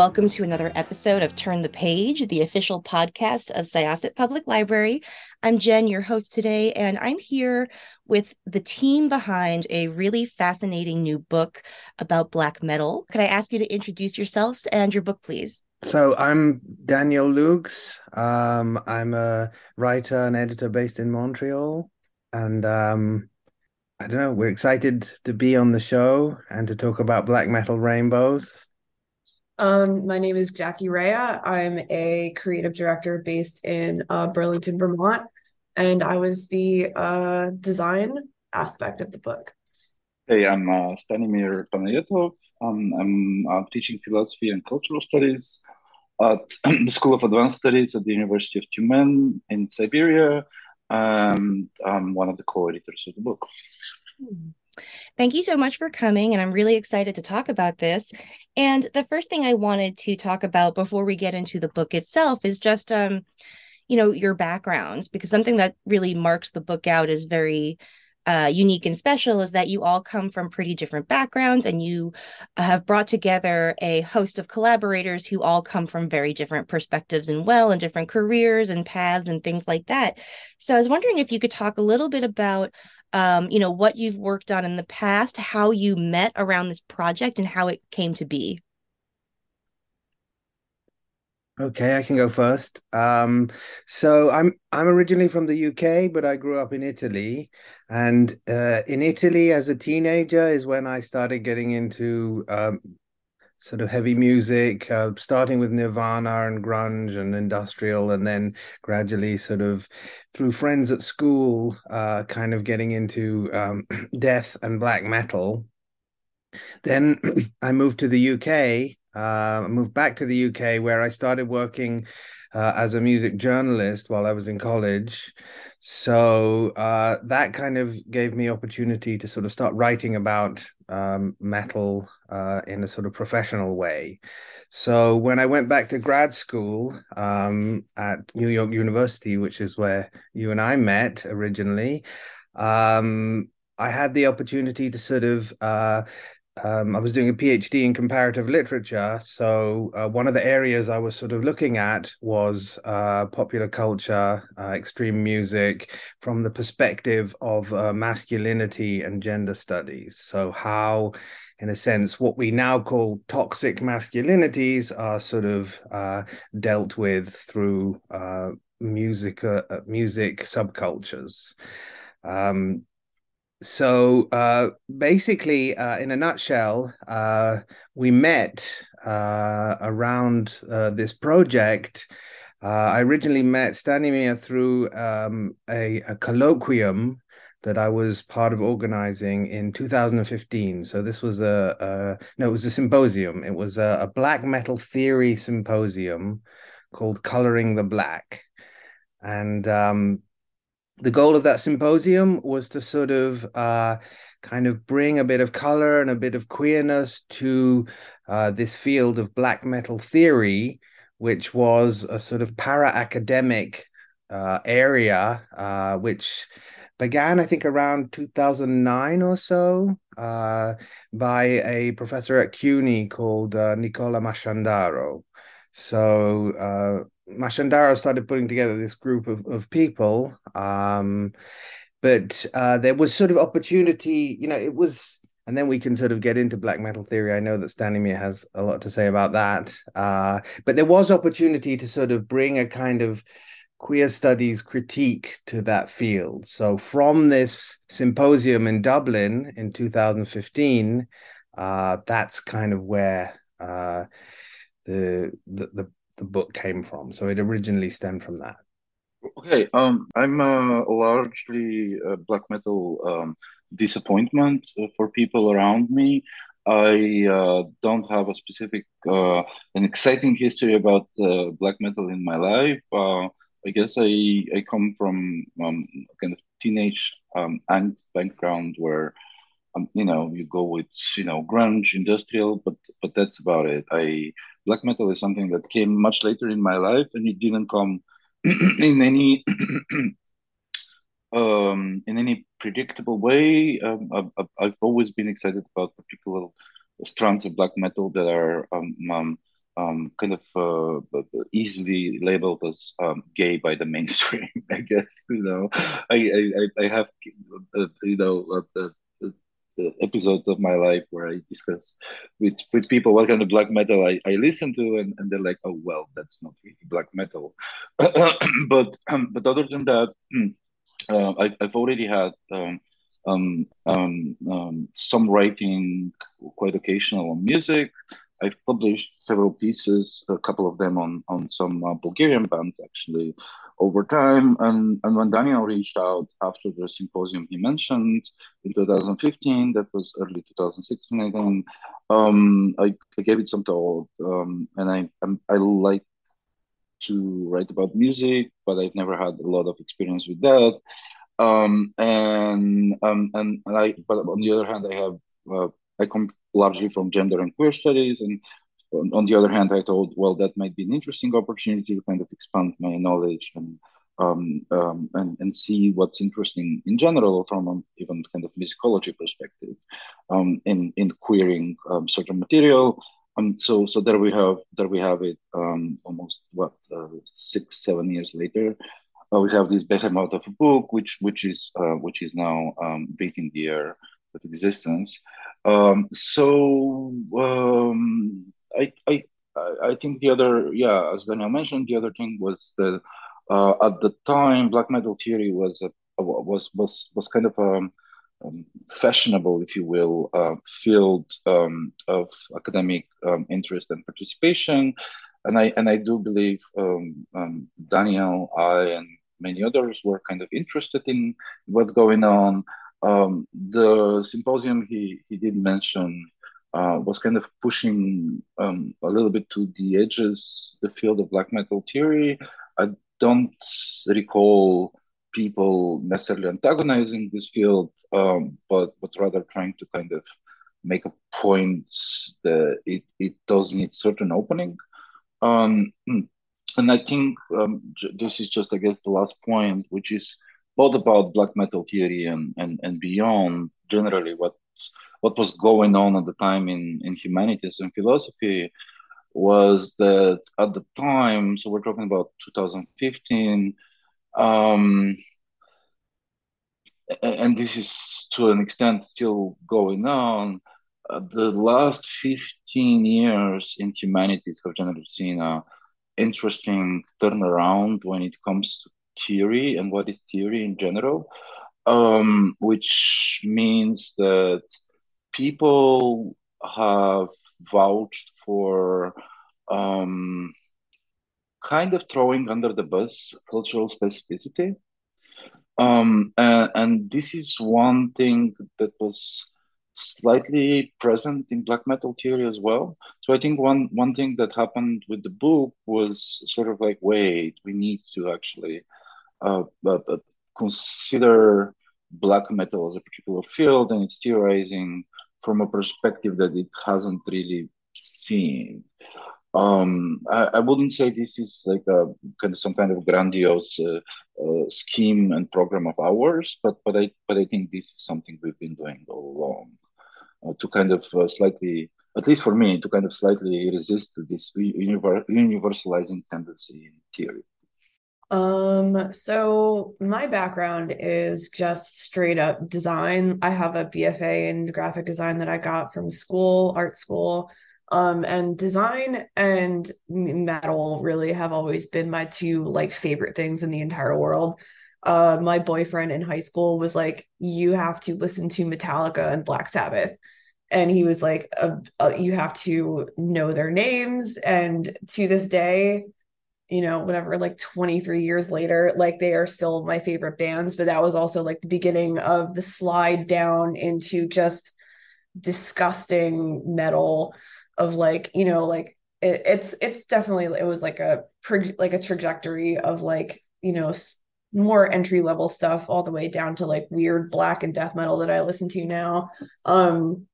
Welcome to another episode of Turn the Page, the official podcast of Syosset Public Library. I'm Jen, your host today, and I'm here with the team behind a really fascinating new book about Black metal. Could I ask you to introduce yourselves and your book, please? So I'm Daniel Lukes. Um, I'm a writer and editor based in Montreal, and um, I don't know. We're excited to be on the show and to talk about black metal rainbows. Um, my name is Jackie Rea. I'm a creative director based in uh, Burlington, Vermont, and I was the uh, design aspect of the book. Hey, I'm uh, Stanimir Panayotov. Um, I'm uh, teaching philosophy and cultural studies at the School of Advanced Studies at the University of Tyumen in Siberia. And I'm one of the co-editors of the book. Hmm. Thank you so much for coming. And I'm really excited to talk about this. And the first thing I wanted to talk about before we get into the book itself is just, um, you know, your backgrounds, because something that really marks the book out is very uh, unique and special is that you all come from pretty different backgrounds and you have brought together a host of collaborators who all come from very different perspectives and well and different careers and paths and things like that. So I was wondering if you could talk a little bit about um, you know, what you've worked on in the past, how you met around this project, and how it came to be. Okay, I can go first. Um, so I'm I'm originally from the UK, but I grew up in Italy, and uh, in Italy as a teenager is when I started getting into um, sort of heavy music, uh, starting with Nirvana and grunge and industrial, and then gradually, sort of through friends at school, uh, kind of getting into um, death and black metal. Then I moved to the UK. Uh, I moved back to the UK where I started working uh, as a music journalist while I was in college. So uh, that kind of gave me opportunity to sort of start writing about um, metal uh, in a sort of professional way. So when I went back to grad school um, at New York University, which is where you and I met originally, um, I had the opportunity to sort of uh, um, I was doing a PhD in comparative literature. So, uh, one of the areas I was sort of looking at was uh, popular culture, uh, extreme music, from the perspective of uh, masculinity and gender studies. So, how, in a sense, what we now call toxic masculinities are sort of uh, dealt with through uh, music, music subcultures. Um, so uh, basically, uh, in a nutshell, uh, we met uh, around uh, this project. Uh, I originally met Stanimir through um, a, a, colloquium that I was part of organizing in 2015. So this was a, a no, it was a symposium. It was a, a black metal theory symposium called "Coloring the Black," and um, the goal of that symposium was to sort of uh, kind of bring a bit of color and a bit of queerness to uh, this field of black metal theory, which was a sort of para academic uh, area, uh, which began, I think, around 2009 or so uh, by a professor at CUNY called uh, Nicola Masciandaro. So Masciandaro started putting together this group of, of people. Um, but uh, there was sort of opportunity, you know, it was, and then we can sort of get into black metal theory. I know that Stanimir has a lot to say about that. Uh, but there was opportunity to sort of bring a kind of queer studies critique to that field. So from this symposium in Dublin in 2015, uh, that's kind of where uh, the, the, the the book came from. So it originally stemmed from that. Okay, um, I'm uh, largely a black metal um, disappointment for people around me. I uh, don't have a specific, uh, an exciting history about uh, black metal in my life. I guess I I come from um, kind of teenage um, angst background where um, you know you go with you know grunge industrial but but that's about it. I black metal is something that came much later in my life and it didn't come in any um, in any predictable way. Um, I've, I've, always been excited about particular strands of black metal that are um, um, um kind of uh, easily labeled as um, gay by the mainstream. I guess you know, I I, I have uh, you know uh, episodes of my life where I discuss with with people what kind of black metal I, I listen to, and, and they're like, oh well, that's not really black metal. but um, but other than that, uh, I've I've already had um, um, um, um, some writing, quite occasional on music. I've published several pieces, a couple of them on on some uh, Bulgarian bands actually, over time. And and when Daniel reached out after the symposium he mentioned in 2015, that was early 2016, I think. Um, I, I gave it some thought, um, and I I'm, I like to write about music, but I've never had a lot of experience with that. Um, and um, and, and I, but on the other hand, I have uh, I come largely from gender and queer studies. And on, on, the other hand, I thought, well, that might be an interesting opportunity to kind of expand my knowledge and um, um, and, and see what's interesting in general from an even kind of musicology perspective um, in in queering um, certain material. Um, so so there we have there we have it um, almost what uh, six seven years later. Uh, we have this behemoth of a book, which which is uh, which is now um, the air existence. Um, so um, I, I I think the other yeah, as Daniel mentioned, the other thing was that uh, at the time black metal theory was a, was was was kind of a um, um, fashionable, if you will, uh, field um, of academic um, interest and participation. And I and I do believe Daniel, I, and many others were kind of interested in what's going on. Um, the symposium he, he did mention uh, was kind of pushing um, a little bit to the edges the field of black metal theory. I don't recall people necessarily antagonizing this field, um, but but rather trying to kind of make a point that it, it does need certain opening. Um, and I think um, this is just, I guess, the last point, which is both about black metal theory and, and, and beyond generally what what was going on at the time in, in humanities and philosophy was that at the time, so we're talking about 2015, um, and this is to an extent still going on. Uh, the last 15 years in humanities have generally seen a interesting turnaround when it comes to theory and what is theory in general, um, which means that people have vouched for um, kind of throwing under the bus cultural specificity. Um, and, and, this is one thing that was slightly present in black metal theory as well. So I think one one thing that happened with the book was sort of like, wait, we need to actually uh, consider black metal as a particular field and it's theorizing from a perspective that it hasn't really seen. Um, I, I, wouldn't say this is like a kind of some kind of grandiose uh, uh, scheme and program of ours, but but I but I think this is something we've been doing all along uh, to kind of uh, slightly, at least for me, to kind of slightly resist this univer- universalizing tendency in theory. Um, so my background is just straight up design. I have a BFA in graphic design that I got from school, art school. Um, and design and metal really have always been my two like favorite things in the entire world. Uh, my boyfriend in high school was like, "You have to listen to Metallica and Black Sabbath," and he was like, uh, uh, "You have to know their names." And to this day, you know, whatever, like 23 years later, like they are still my favorite bands. But that was also like the beginning of the slide down into just disgusting metal of like, you know, like it, it's it's definitely it was like a like a trajectory of like you know, more entry level stuff all the way down to like weird black and death metal that I listen to now. Um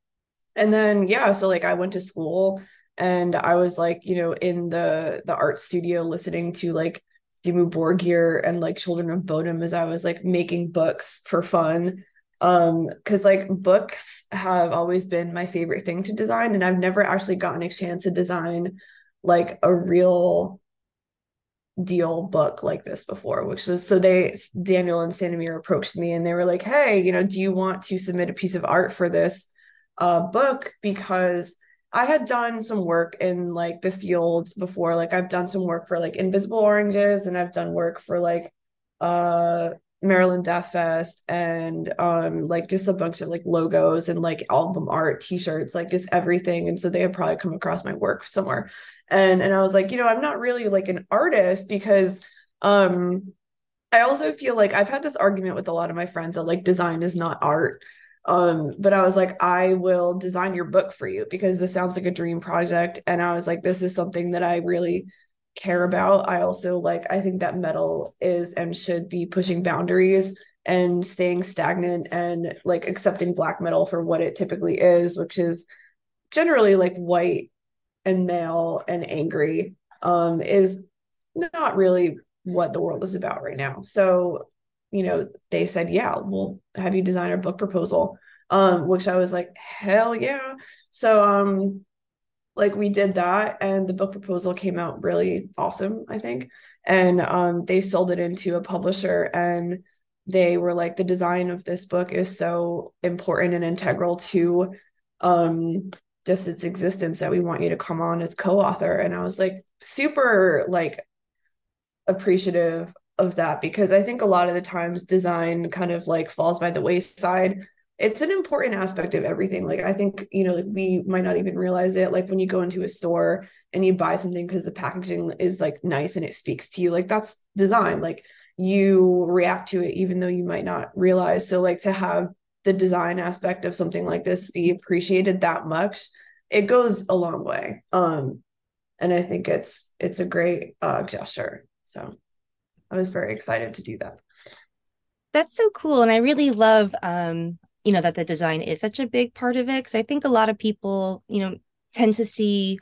and then yeah, so like I went to school and I was like, you know, in the the art studio listening to like Dimmu Borgir and like Children of Bodom as I was like making books for fun. Um, because like books have always been my favorite thing to design, and I've never actually gotten a chance to design like a real deal book like this before, which was so they Daniel and Stanimir approached me and they were like, Hey, you know, do you want to submit a piece of art for this uh book? Because I had done some work in like the fields before. Like I've done some work for like Invisible Oranges and I've done work for like uh Maryland Death Fest and um like just a bunch of like logos and like album art, t-shirts, like just everything. And so they had probably come across my work somewhere. And and I was like, you know, I'm not really like an artist because um I also feel like I've had this argument with a lot of my friends that like design is not art. Um, but I was like, I will design your book for you because this sounds like a dream project. And I was like, this is something that I really care about. I also like, I think that metal is and should be pushing boundaries and staying stagnant and like accepting black metal for what it typically is, which is generally like white and male and angry, um, is not really what the world is about right now. So you know, they said, yeah, we'll have you design a book proposal. Um, which I was like, hell yeah. So um like we did that and the book proposal came out really awesome, I think. And um they sold it into a publisher and they were like the design of this book is so important and integral to um just its existence that we want you to come on as co-author and i was like super like appreciative of that because I think a lot of the times design kind of like falls by the wayside. It's an important aspect of everything. Like I think, you know, we might not even realize it. Like when you go into a store and you buy something because the packaging is like nice and it speaks to you, like that's design. Like you react to it even though you might not realize. So like to have the design aspect of something like this be appreciated that much, it goes a long way. Um and I think it's it's a great uh gesture. So I was very excited to do that. That's so cool. And I really love, um, you know, that the design is such a big part of it. Cause I think a lot of people, you know, tend to see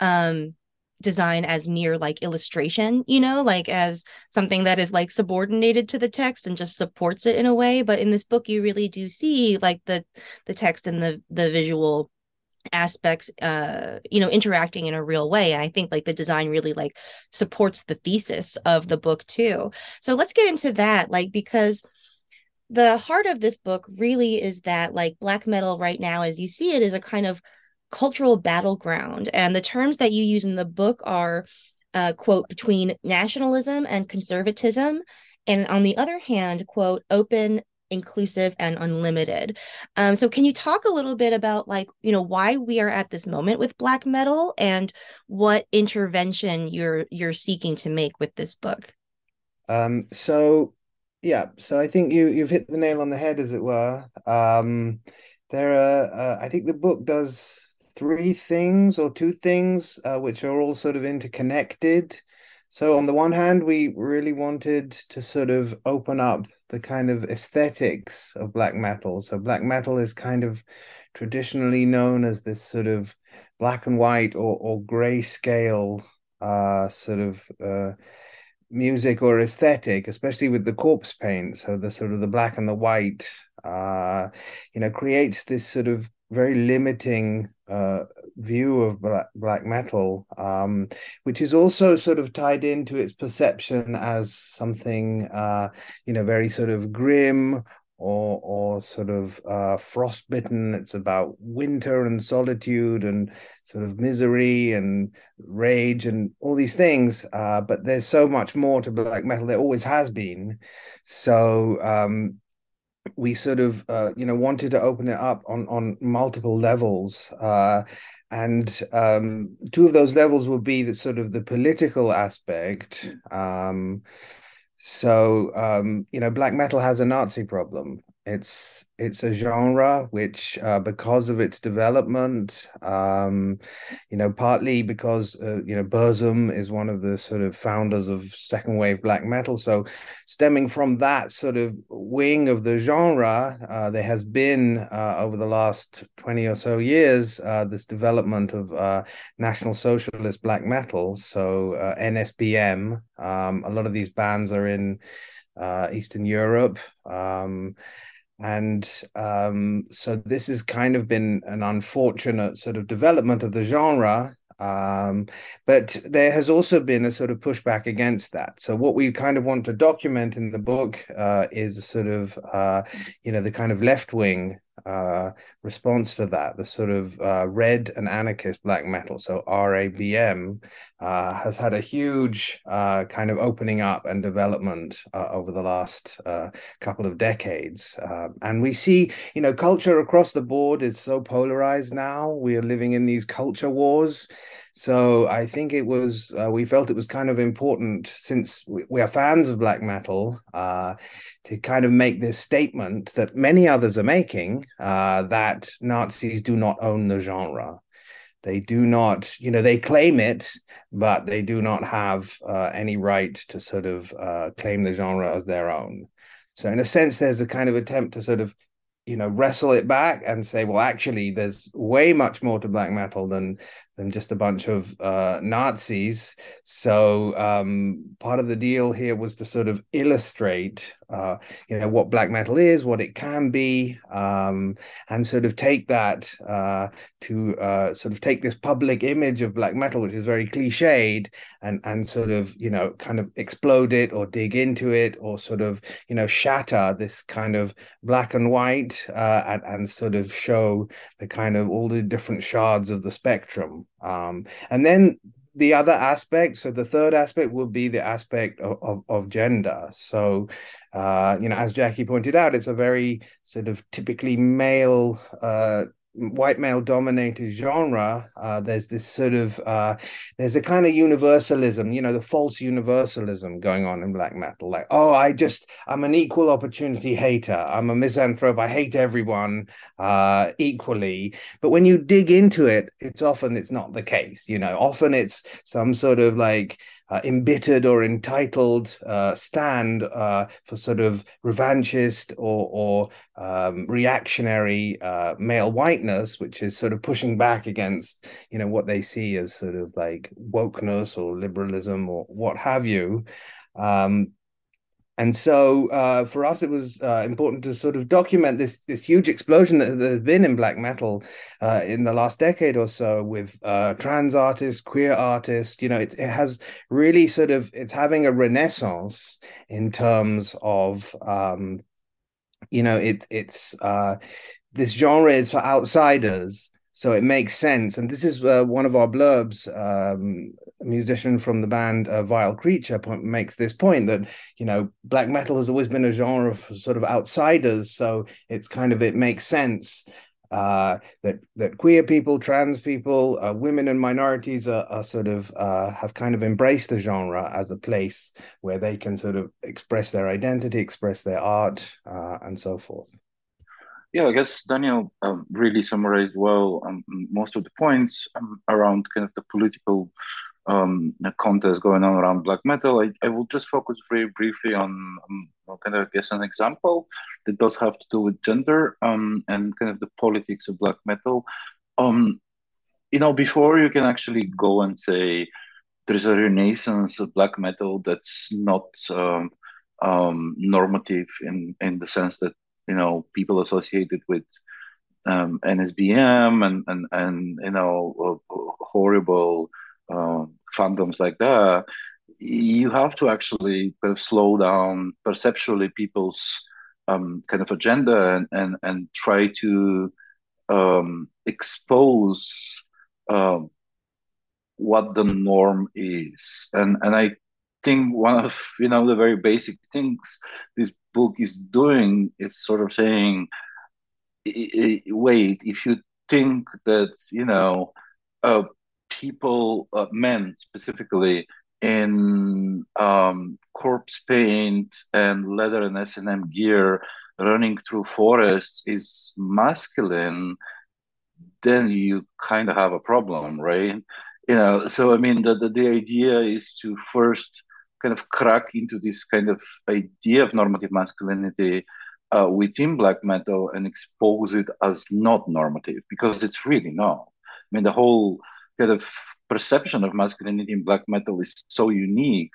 um, design as mere like illustration, you know, like as something that is like subordinated to the text and just supports it in a way. But in this book, you really do see like the the text and the the visual aspects uh you know interacting in a real way and i think like the design really like supports the thesis of the book too. So let's get into that like because the heart of this book really is that like black metal right now as you see it is a kind of cultural battleground and the terms that you use in the book are uh, quote between nationalism and conservatism and on the other hand quote open inclusive and unlimited. Um, so can you talk a little bit about like, you know, why we are at this moment with black metal and what intervention you're you're seeking to make with this book? Um, so yeah, so I think you you've hit the nail on the head as it were. Um, there are uh, I think the book does three things or two things uh, which are all sort of interconnected. So on the one hand, we really wanted to sort of open up the kind of aesthetics of black metal. So black metal is kind of traditionally known as this sort of black and white or or grayscale uh, sort of uh, music or aesthetic, especially with the corpse paint. So the sort of the black and the white, uh, you know, creates this sort of very limiting uh, view of black, black metal, um, which is also sort of tied into its perception as something, uh, you know, very sort of grim or or sort of uh, frostbitten. It's about winter and solitude and sort of misery and rage and all these things. Uh, but there's so much more to black metal. There always has been. So um, we sort of uh, you know wanted to open it up on on multiple levels uh, and um, two of those levels would be the sort of the political aspect um, so um, you know black metal has a nazi problem it's it's a genre which, uh, because of its development, um, you know, partly because uh, you know Burzum is one of the sort of founders of second wave black metal. So, stemming from that sort of wing of the genre, uh, there has been uh, over the last twenty or so years uh, this development of uh, National Socialist black metal. So NSBM. Um, a lot of these bands are in Eastern Europe. Um, and um, so this has kind of been an unfortunate sort of development of the genre um, but there has also been a sort of pushback against that. So what we kind of want to document in the book uh, is sort of, uh, you know, the kind of left wing uh, response to that, the sort of uh, red and anarchist black metal. So RABM uh, has had a huge uh, kind of opening up and development uh, over the last uh, couple of decades. and we see, you know, culture across the board is so polarized now. We are living in these culture wars. So I think it was, uh, we felt it was kind of important since we, we are fans of black metal uh, to kind of make this statement that many others are making uh, that Nazis do not own the genre. They do not, you know, they claim it, but they do not have uh, any right to sort of uh, claim the genre as their own. So, in a sense, there's a kind of attempt to sort of you know wrestle it back and say well actually there's way much more to black metal than than just a bunch of uh, Nazis. So um, part of the deal here was to sort of illustrate, uh, you know, what black metal is, what it can be, um, and sort of take that uh, to uh, sort of take this public image of black metal, which is very cliched, and and sort of you know kind of explode it or dig into it or sort of you know shatter this kind of black and white uh, and and sort of show the kind of all the different shards of the spectrum. Um, and then the other aspect, so the third aspect will be the aspect of, of, of gender. So, uh, you know, as Jackie pointed out, it's a very sort of typically male uh, white male dominated genre uh, there's this sort of uh, there's a kind of universalism you know the false universalism going on in black metal like oh i just i'm an equal opportunity hater i'm a misanthrope i hate everyone uh, equally. But when you dig into it it's often it's not the case you know often it's some sort of like uh, embittered or entitled uh, stand uh, for sort of revanchist or, or um, reactionary uh, male whiteness, which is sort of pushing back against, you know, what they see as sort of like wokeness or liberalism or what have you. Um, and so uh, for us, it was uh, important to sort of document this this huge explosion that there's been in black metal uh, in the last decade or so with uh, trans artists, queer artists. You know, it, it has really sort of it's having a renaissance in terms of um, you know it it's uh, this genre is for outsiders so it makes sense. And this is uh, one of our blurbs. Um, musician from the band uh, Vile Creature makes this point that you know black metal has always been a genre of sort of outsiders. So it's kind of it makes sense uh, that that queer people, trans people, uh, women and minorities are, are sort of uh, have kind of embraced the genre as a place where they can sort of express their identity, express their art, uh, and so forth. Yeah, I guess Daniel um, really summarized well um, most of the points um, around kind of the political um, contest going on around black metal. I, I will just focus very briefly on um, kind of, guess, an example that does have to do with gender um, and kind of the politics of black metal. Um, you know, before you can actually go and say there's a renaissance of black metal that's not um normative in, in the sense that you know people associated with um, NSBM and and and you know uh, horrible uh, fandoms like that, you have to actually kind of slow down perceptually people's um, kind of agenda and and and try to um, expose um, what the norm is. And and I think one of you know the very basic things this book is doing is sort of saying, wait, if you think that you know, uh, people, uh, men specifically, in um, corpse paint and leather and S and M gear running through forests is masculine, then you kind of have a problem, right? You know, so I mean, the, the, the idea is to first kind of crack into this kind of idea of normative masculinity uh, within black metal and expose it as not normative because it's really not. I mean, the whole kind of perception of masculinity in black metal is so unique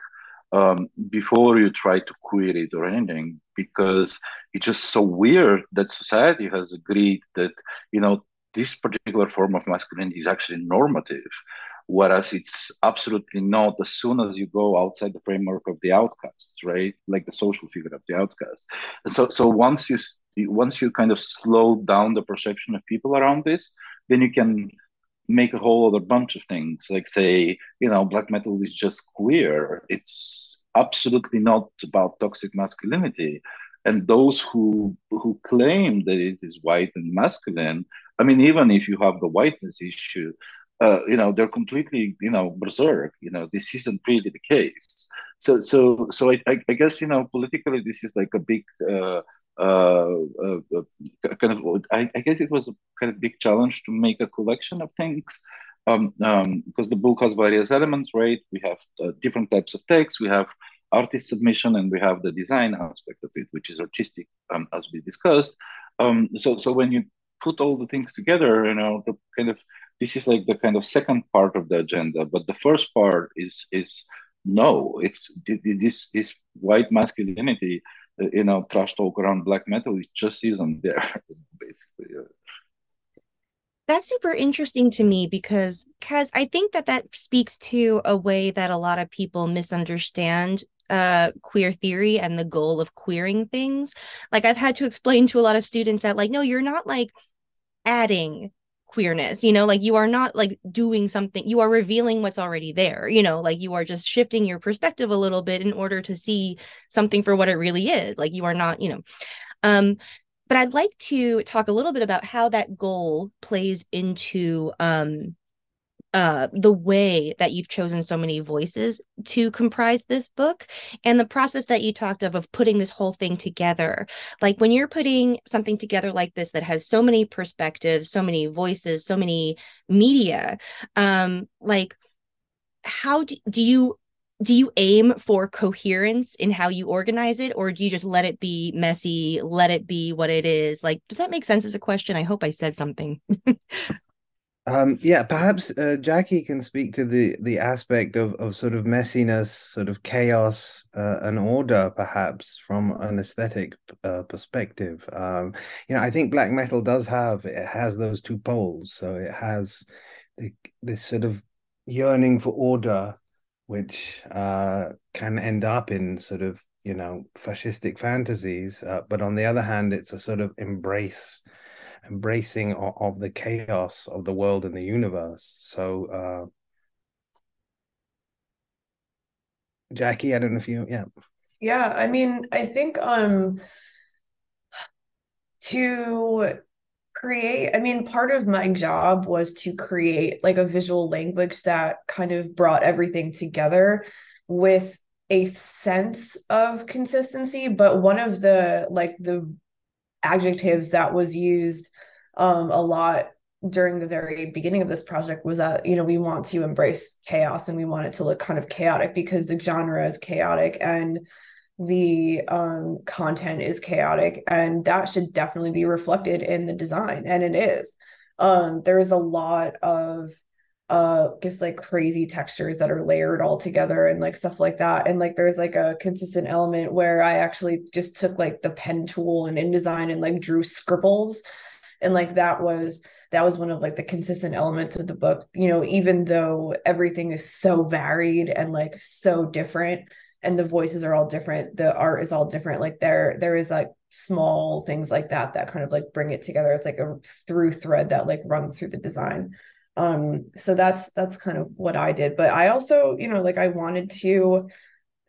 um, before you try to queer it or anything because it's just so weird that society has agreed that you know this particular form of masculinity is actually normative whereas it's absolutely not. As soon as you go outside the framework of the outcasts right like the social figure of the outcast and so so once you once you kind of slow down the perception of people around this then you can make a whole other bunch of things. Like say you know black metal is just queer. It's absolutely not about toxic masculinity. And those who who claim that it is white and masculine i mean even if you have the whiteness issue uh, you know they're completely you know berserk. You know this isn't really the case. So so so i, I, guess you know politically this is like a big uh, uh, uh, uh kind of I, I, guess it was a kind of big challenge to make a collection of things. Um, um, because the book has various elements right? We have uh, different types of text we have artist submission and we have the design aspect of it which is artistic um, as we discussed. Um, so so when you put all the things together you know the kind of this is like the kind of second part of the agenda but the first part is is no it's this this white masculinity you know trash talk around black metal it just isn't there basically that's super interesting to me because because i think that that speaks to a way that a lot of people misunderstand uh queer theory and the goal of queering things. Like i've had to explain to a lot of students that like no you're not like adding queerness you know like you are not like doing something you are revealing what's already there you know like you are just shifting your perspective a little bit in order to see something for what it really is like you are not you know. Um but i'd like to talk a little bit about how that goal plays into um uh, the way that you've chosen so many voices to comprise this book and the process that you talked of of putting this whole thing together. Like when you're putting something together like this that has so many perspectives so many voices so many media um like how do, do you do you aim for coherence in how you organize it or do you just let it be messy let it be what it is? Like does that make sense as a question? I hope i said something Um, yeah, perhaps uh, Jackie can speak to the the aspect of of sort of messiness, sort of chaos uh, and order, perhaps from an aesthetic uh, perspective. Um, you know, I think black metal does have it has those two poles. So it has the, this sort of yearning for order, which uh, can end up in sort of you know fascistic fantasies, uh, but on the other hand, it's a sort of embrace embracing of, of the chaos of the world and the universe. So, uh, Jackie, I don't know if you, yeah. Yeah, I mean, I think um to create, I mean, part of my job was to create like a visual language that kind of brought everything together with a sense of consistency, but one of the like the adjectives that was used um, a lot during the very beginning of this project was that you know we want to embrace chaos and we want it to look kind of chaotic because the genre is chaotic and the um, content is chaotic and that should definitely be reflected in the design and it is. Um, there is a lot of uh just like crazy textures that are layered all together and like stuff like that. And like there's like a consistent element where i actually just took like the pen tool and InDesign and like drew scribbles. And like that was that was one of like the consistent elements of the book you know even though everything is so varied and like so different and the voices are all different the art is all different like there there is like small things like that that kind of like bring it together. It's like a through thread that like runs through the design um so that's that's kind of what i did but i also you know like i wanted to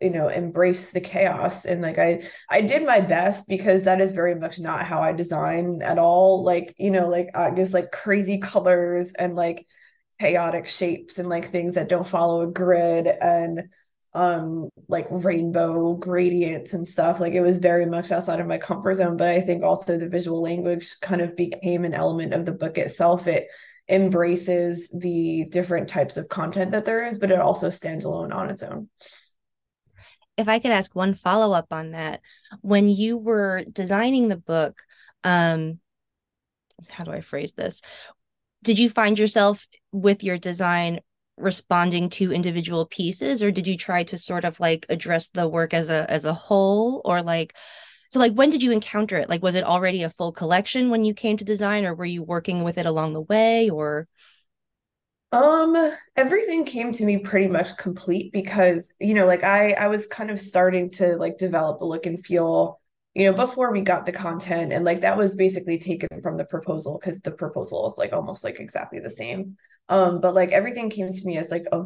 you know embrace the chaos and like i i did my best because that is very much not how i design at all like you know like uh, just like crazy colors and like chaotic shapes and like things that don't follow a grid and um like rainbow gradients and stuff like it was very much outside of my comfort zone but i think also the visual language kind of became an element of the book itself. It embraces the different types of content that there is but it also stands alone on its own. If i could ask one follow-up on that when you were designing the book um how do i phrase this? Did you find yourself with your design responding to individual pieces or did you try to sort of like address the work as a as a whole or like so like when did you encounter it like was it already a full collection when you came to design or were you working with it along the way or um everything came to me pretty much complete because you know like i i was kind of starting to like develop the look and feel you know before we got the content and like that was basically taken from the proposal because the proposal is like almost like exactly the same um, but like everything came to me as like a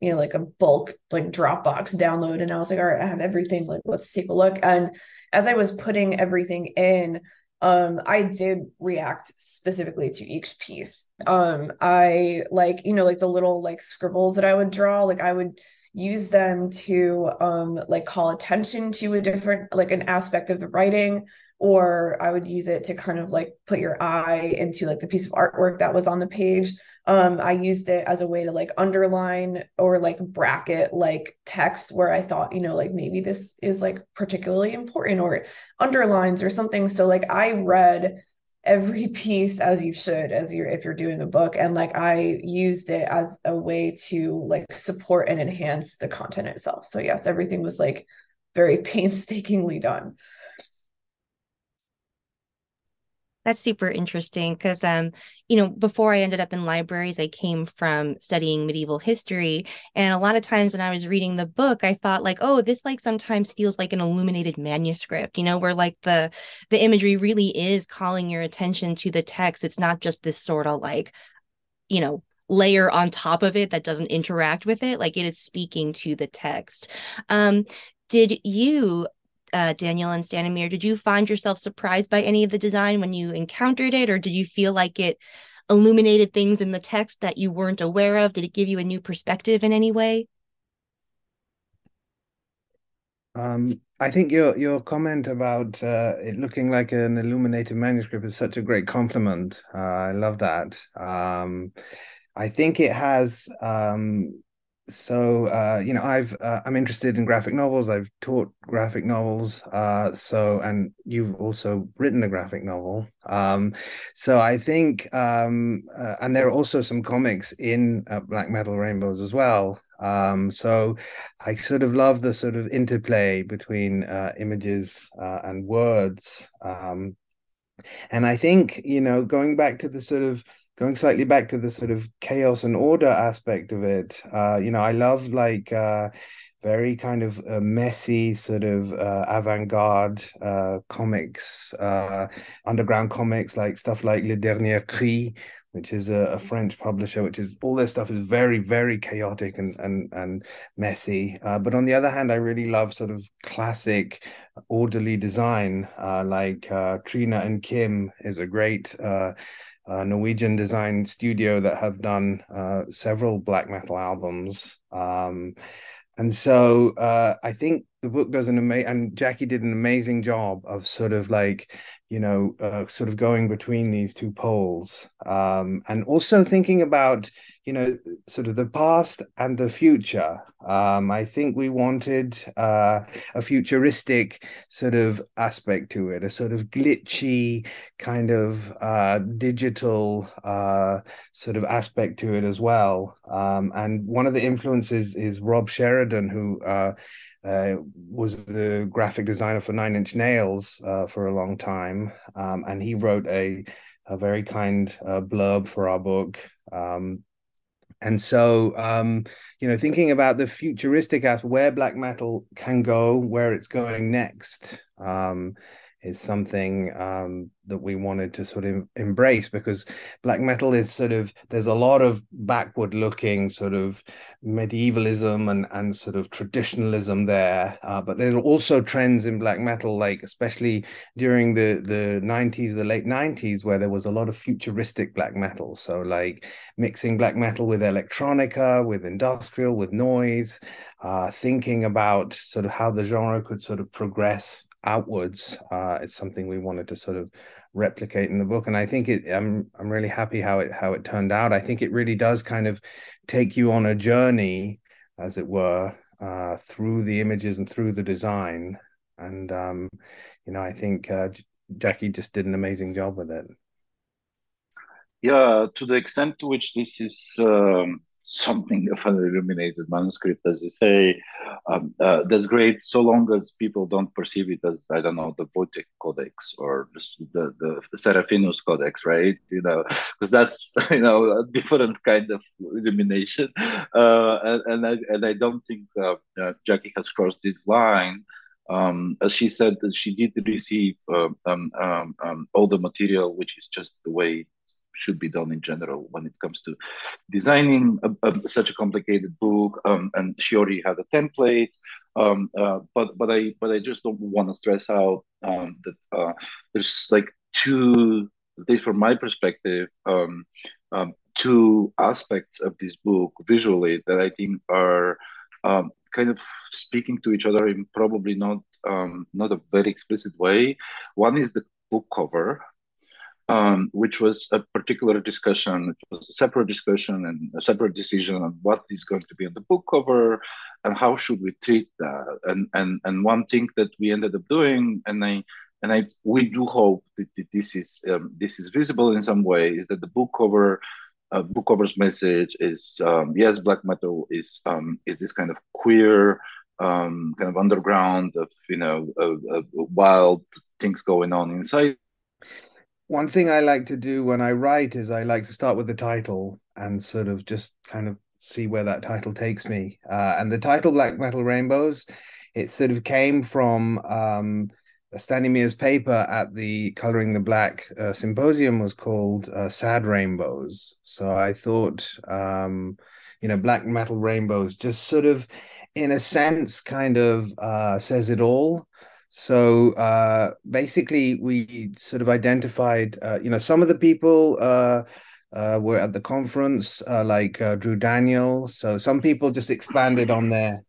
you know like a bulk like Dropbox download, and I was like, all right, I have everything. Like, let's take a look. And as I was putting everything in, um i did react specifically to each piece. Um i like you know like the little like scribbles that i would draw like i would use them to um like call attention to a different like an aspect of the writing or i would use it to kind of like put your eye into like the piece of artwork that was on the page. Um i used it as a way to like underline or like bracket like text where i thought you know like maybe this is like particularly important or underlines or something. So like i read every piece as you should as you're if you're doing a book and like i used it as a way to like support and enhance the content itself. So yes everything was like very painstakingly done that's super interesting because um you know before i ended up in libraries i came from studying medieval history and a lot of times when i was reading the book i thought like oh this like sometimes feels like an illuminated manuscript you know where like the the imagery really is calling your attention to the text. It's not just this sort of like you know layer on top of it that doesn't interact with it like it is speaking to the text. Um did you uh, Daniel and Stanimir, did you find yourself surprised by any of the design when you encountered it, or did you feel like it illuminated things in the text that you weren't aware of? Did it give you a new perspective in any way? Um, I think your your comment about uh, it looking like an illuminated manuscript is such a great compliment. Uh, I love that. Um, I think it has um, so uh, you know i've uh, i'm interested in graphic novels. I've taught graphic novels uh, so and you've also written a graphic novel. Um, so i think um, uh, and there are also some comics in uh, black metal rainbows as well. Um, so i sort of love the sort of interplay between uh, images and words. Um, and i think you know going back to the sort of going slightly back to the sort of chaos and order aspect of it uh, you know i love like uh, very kind of uh, messy sort of uh, avant-garde uh, comics underground comics like stuff like le dernier cri which is a, a, French publisher, which is all their stuff is very, very chaotic and and and messy. Uh, but on the other hand, I really love sort of classic, orderly design. Uh, like uh, Trine and Kim is a great uh, Norwegian design studio that have done uh, several black metal albums. Um, and so uh, I think the book does an amazing, and Jackie did an amazing job of sort of like you know, uh, sort of going between these two poles, um, and also thinking about, you know, sort of the past and the future. Um, I think we wanted uh, a futuristic sort of aspect to it, a sort of glitchy kind of uh, digital uh, sort of aspect to it as well. Um, and one of the influences is Rob Sheridan, who uh, was the graphic designer for Nine Inch Nails uh, for a long time, um, and he wrote a a very kind uh, blurb for our book. Um, and so, um, you know, thinking about the futuristic aspect, where black metal can go, where it's going next, um, is something um, that we wanted to sort of embrace because black metal is sort of there's a lot of backward looking sort of medievalism and and sort of traditionalism there uh, but there are also trends in black metal like especially during the the 90s the late 90s where there was a lot of futuristic black metal. So like mixing black metal with electronica with industrial with noise uh, thinking about sort of how the genre could sort of progress outwards uh, it's something we wanted to sort of replicate in the book and i think it i'm i'm really happy how it how it turned out. I think it really does kind of take you on a journey as it were uh, through the images and through the design and um, you know i think uh, jackie just did an amazing job with it. Yeah to the extent to which this is um something of an illuminated manuscript, as you say, um, uh, that's great so long as people don't perceive it as, I don't know, the Voynich Codex or the, the, Seraphinianus Codex, right? You know, because that's, you know, a different kind of illumination. Uh, and, and, I, and I don't think uh, uh Jackie has crossed this line. Um, as she said, she did receive uh, um, um, um, all the material, which is just the way should be done in general when it comes to designing a, a, such a complicated book. Um, and she already had a template, um, uh, but but I but I just don't want to stress out um, that uh, there's like two, at least from my perspective, um, um, two aspects of this book visually that I think are um, kind of speaking to each other in probably not not a very explicit way. One is the book cover, um, which was a particular discussion. It was a separate discussion and a separate decision on what is going to be on the book cover and how should we treat that. And and and one thing that we ended up doing, and I and I we do hope that, this is um, this is visible in some way, is that the book cover. Uh, book cover's message is um, yes, black metal is um, is this kind of queer um, kind of underground of you know wild things going on inside one thing I like to do when I write is I like to start with the title and sort of just kind of see where that title takes me. Uh, and the title Black Metal Rainbows, it sort of came from um, Stanley Mears' paper at the Coloring the Black uh, symposium was called uh, Sad Rainbows. So I thought, um, you know, Black Metal Rainbows just sort of, in a sense, kind of uh, says it all. So uh, basically, we sort of identified, uh, you know, some of the people uh, uh were at the conference, uh, like uh, Drew Daniel. So some people just expanded on their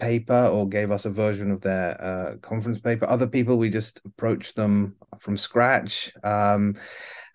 paper or gave us a version of their conference paper. Other people, we just approached them from scratch. Um,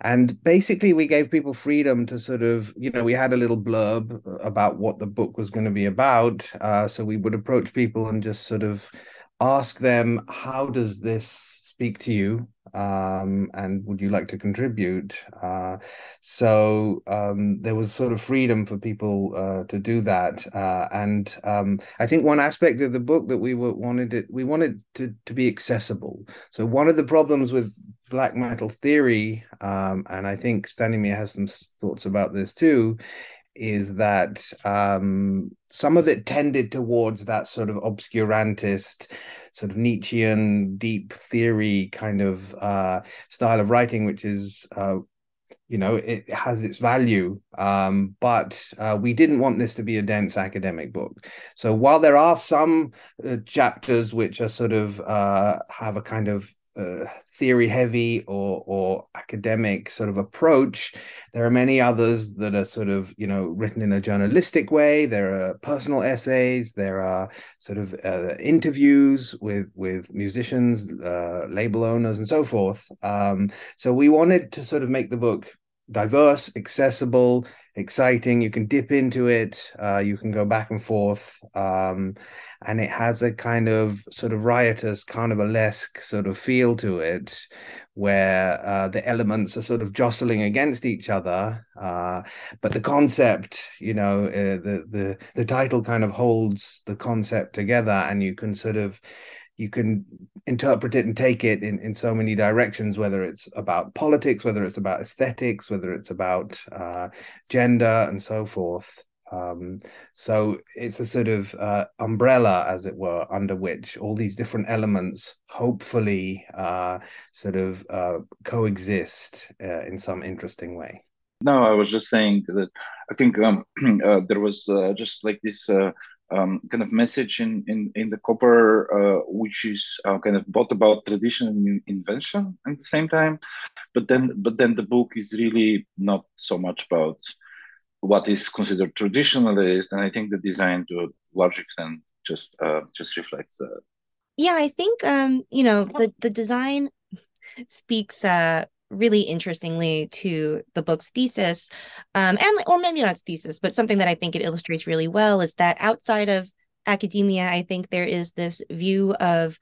and basically, we gave people freedom to sort of, you know, we had a little blurb about what the book was going to be about. so we would approach people and just sort of ask them how does this speak to you? Um, and would you like to contribute? Uh, so um, there was sort of freedom for people uh, to do that. Uh, and um, i think one aspect of the book that we were, wanted it we wanted to, to be accessible. So one of the problems with black metal theory um, and i think Stanley Mear has some thoughts about this too is that um, some of it tended towards that sort of obscurantist, sort of Nietzschean deep theory kind of uh, style of writing, which is, uh, you know, it has its value. Um, but uh, we didn't want this to be a dense academic book. So while there are some uh, chapters which are sort of uh, have a kind of theory heavy or or academic sort of approach there are many others that are sort of you know written in a journalistic way. There are personal essays. There are sort of uh, interviews with with musicians uh, label owners and so forth. Um, so we wanted to sort of make the book diverse accessible exciting. You can dip into it. Uh, you can go back and forth, um, and it has a kind of sort of riotous, carnivalesque sort of feel to it, where uh, the elements are sort of jostling against each other. Uh, but the concept, you know, uh, the the the title kind of holds the concept together, and you can sort of you can interpret it and take it in, in so many directions, whether it's about politics, whether it's about aesthetics, whether it's about uh, gender, and so forth. Um, so it's a sort of uh, umbrella, as it were, under which all these different elements hopefully uh, sort of uh, coexist uh, in some interesting way. No, I was just saying that I think um, uh, there was just like this um, kind of message in in, in the cover, uh, which is uh, kind of both about tradition and invention at the same time, but then but then the book is really not so much about what is considered traditionalist, and I think the design to a large extent just uh, just reflects that. Yeah, I think um, you know the the design speaks uh really interestingly to the book's thesis um, and or maybe not its thesis but something that i think it illustrates really well is that outside of academia i think there is this view of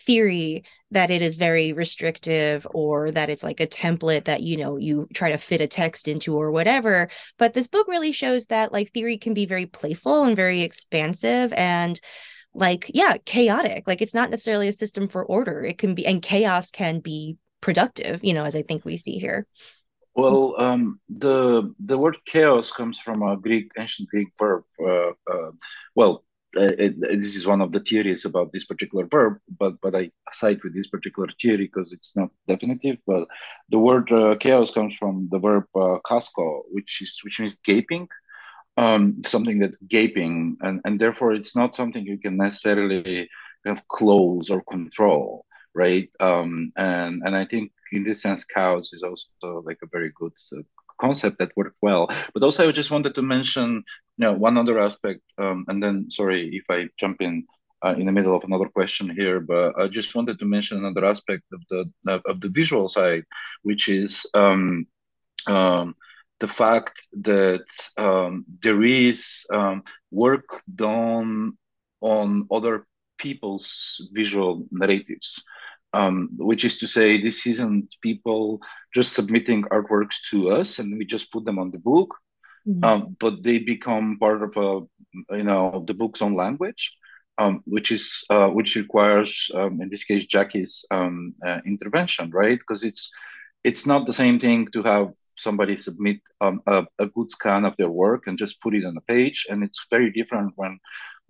theory that it is very restrictive or that it's like a template that you know you try to fit a text into or whatever. But this book really shows that like theory can be very playful and very expansive and like yeah chaotic. Like it's not necessarily a system for order. It can be and chaos can be productive you know as i think we see here. Well um, the the word chaos comes from a greek ancient greek verb uh, uh, well uh, it, this is one of the theories about this particular verb but but i side with this particular theory because it's not definitive but the word uh, chaos comes from the verb uh, kasko which is which means gaping um, something that's gaping and, and therefore it's not something you can necessarily of close or control right? Um, and and I think in this sense, chaos is also like a very good uh, concept that worked well. But also, I just wanted to mention, you know, one other aspect, um, and then sorry if I jump in. Uh, in the middle of another question here, but I just wanted to mention another aspect of the of the visual side, which is um, um, the fact that um, there is um, work done on other people's visual narratives. Um, which is to say this isn't people just submitting artworks to us and we just put them on the book. Mm-hmm. um, but they become part of a you know the book's own language um, which is uh, which requires um, in this case jackie's um, uh, intervention right? Because it's it's not the same thing to have somebody submit um, a, a good scan of their work and just put it on a page. And it's very different when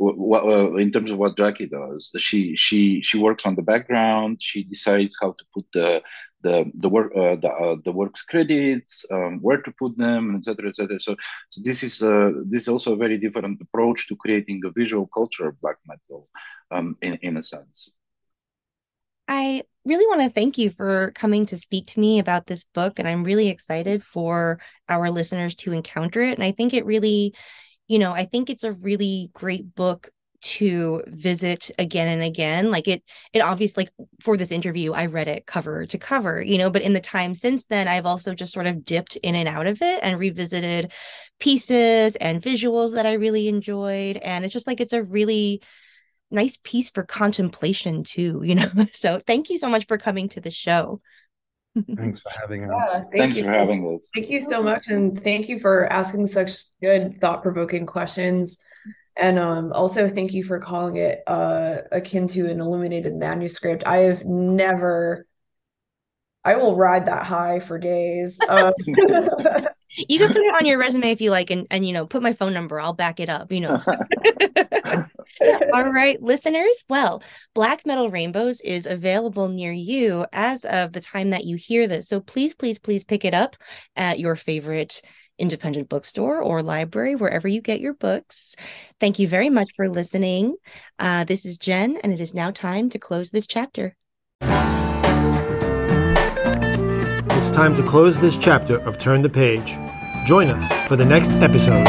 what, uh, in terms of what Jackie does, she she she works on the background. She decides how to put the the the work uh, the uh, the works credits, um, where to put them, etc. etc. So, so this is uh, this is also a very different approach to creating a visual culture of black metal, um, in in a sense. I really want to thank you for coming to speak to me about this book, and I'm really excited for our listeners to encounter it. And I think it really you know, I think it's a really great book to visit again and again like it it obviously like for this interview i read it cover to cover you know but in the time since then i've also just sort of dipped in and out of it and revisited pieces and visuals that i really enjoyed and it's just like it's a really nice piece for contemplation too you know? So thank you so much for coming to the show Thanks for having us. Yeah, thank Thanks you. for having us. Thank you so much. And thank you for asking such good, thought provoking questions. And um, also, thank you for calling it uh, akin to an illuminated manuscript. I have never, I will ride that high for days. Um, you can put it on your resume if you like and, and you know put my phone number i'll back it up you know all right listeners well black metal rainbows is available near you as of the time that you hear this so please please please pick it up at your favorite independent bookstore or library wherever you get your books thank you very much for listening uh, this is jen and it is now time to close this chapter it's time to close this chapter of Turn the Page. Join us for the next episode.